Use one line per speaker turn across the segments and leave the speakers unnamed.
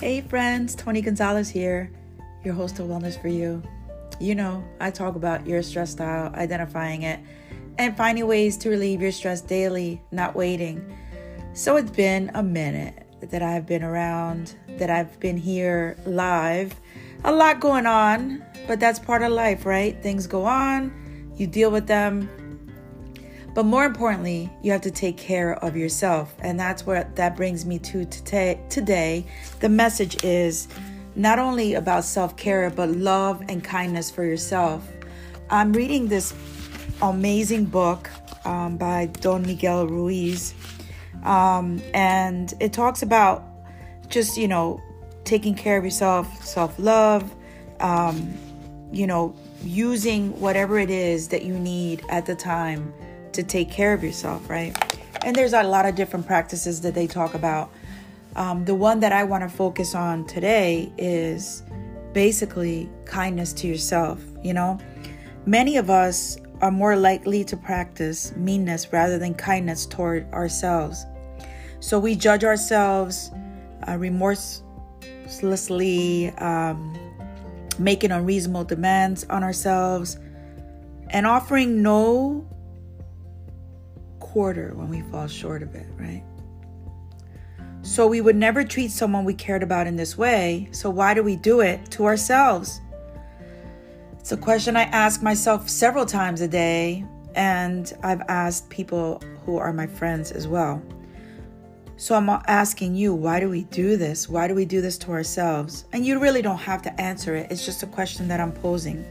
Hey friends, Tony Gonzalez here, your host of Wellness for You. You know, I talk about your stress style, identifying it, and finding ways to relieve your stress daily, not waiting. So it's been a minute that I've been around, that I've been here live. A lot going on, but that's part of life, right? Things go on, you deal with them, but more importantly, you have to take care of yourself. And that's what that brings me to today. Today, the message is not only about self care, but love and kindness for yourself. I'm reading this amazing book um, by Don Miguel Ruiz. Um, and it talks about just, you know, taking care of yourself, self love, um, you know, using whatever it is that you need at the time to take care of yourself, right? And there's a lot of different practices that they talk about. Um, the one that I want to focus on today is basically kindness to yourself. You know, many of us are more likely to practice meanness rather than kindness toward ourselves. So we judge ourselves uh, remorselessly, um, making unreasonable demands on ourselves, and offering no quarter when we fall short of it, right? So we would never treat someone we cared about in this way. So why do we do it to ourselves? It's a question I ask myself several times a day, and I've asked people who are my friends as well. So I'm asking you, why do we do this? Why do we do this to ourselves? And you really don't have to answer it. It's just a question that I'm posing.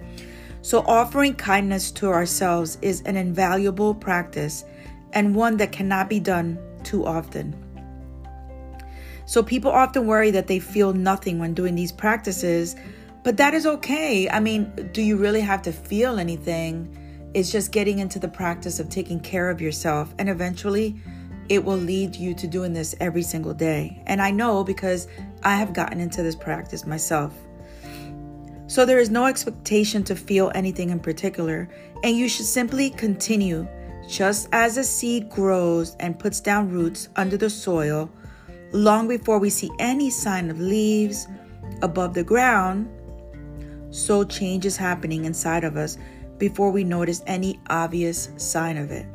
So offering kindness to ourselves is an invaluable practice and one that cannot be done too often. So people often worry that they feel nothing when doing these practices, but that is okay. I mean, do you really have to feel anything? It's just getting into the practice of taking care of yourself, and eventually it will lead you to doing this every single day. And I know because I have gotten into this practice myself. So there is no expectation to feel anything in particular, and you should simply continue just as a seed grows and puts down roots under the soil, long before we see any sign of leaves above the ground, so change is happening inside of us before we notice any obvious sign of it.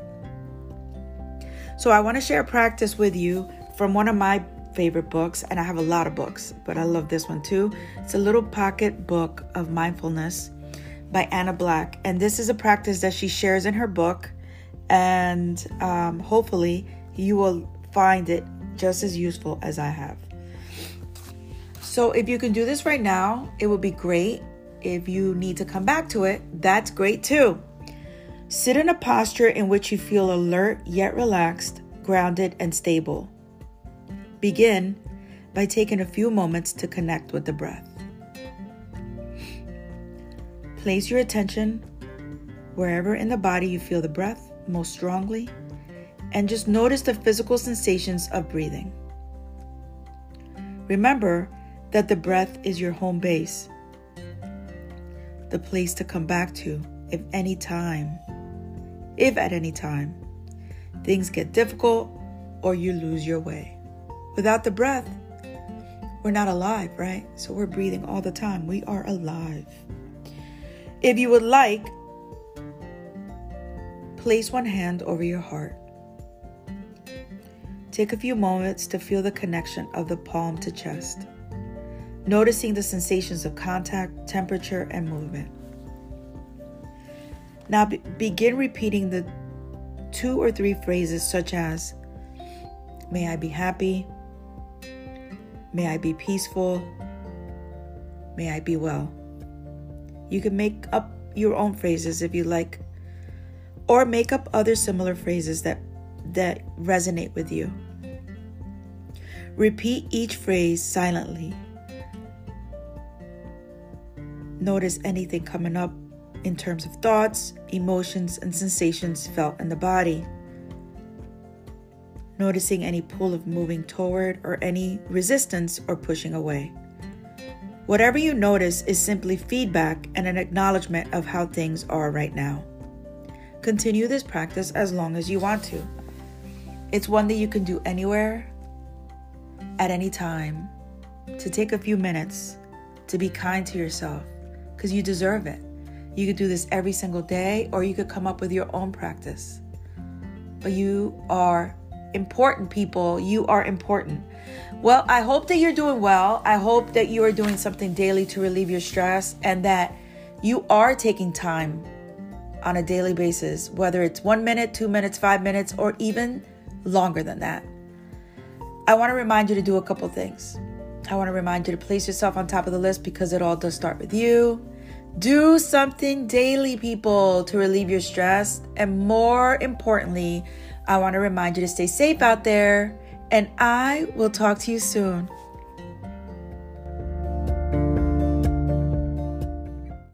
So, I want to share a practice with you from one of my favorite books, and I have a lot of books, but I love this one too. It's a little pocket book of mindfulness by Anna Black, and this is a practice that she shares in her book and um, hopefully you will find it just as useful as I have. So, if you can do this right now, it would be great. If you need to come back to it, that's great too. Sit in a posture in which you feel alert yet relaxed, grounded, and stable. Begin by taking a few moments to connect with the breath. Place your attention wherever in the body you feel the breath most strongly and just notice the physical sensations of breathing. Remember that the breath is your home base, the place to come back to if any time, if at any time, things get difficult or you lose your way. Without the breath, we're not alive, right? So we're breathing all the time. We are alive. If you would like, Place one hand over your heart. Take a few moments to feel the connection of the palm to chest, noticing the sensations of contact, temperature, and movement. Now be- begin repeating the two or three phrases such as May I be happy, May I be peaceful, May I be well. You can make up your own phrases if you like or make up other similar phrases that that resonate with you. Repeat each phrase silently. Notice anything coming up in terms of thoughts, emotions, and sensations felt in the body. Noticing any pull of moving toward or any resistance or pushing away. Whatever you notice is simply feedback and an acknowledgement of how things are right now. Continue this practice as long as you want to. It's one that you can do anywhere, at any time, to take a few minutes to be kind to yourself because you deserve it. You could do this every single day, or you could come up with your own practice. But you are important, people. You are important. Well, I hope that you're doing well. I hope that you are doing something daily to relieve your stress and that you are taking time on a daily basis, whether it's one minute, two minutes, five minutes, or even longer than that. I want to remind you to do a couple things. I want to remind you to place yourself on top of the list because it all does start with you. Do something daily, people, to relieve your stress. And more importantly, I want to remind you to stay safe out there. And I will talk to you soon.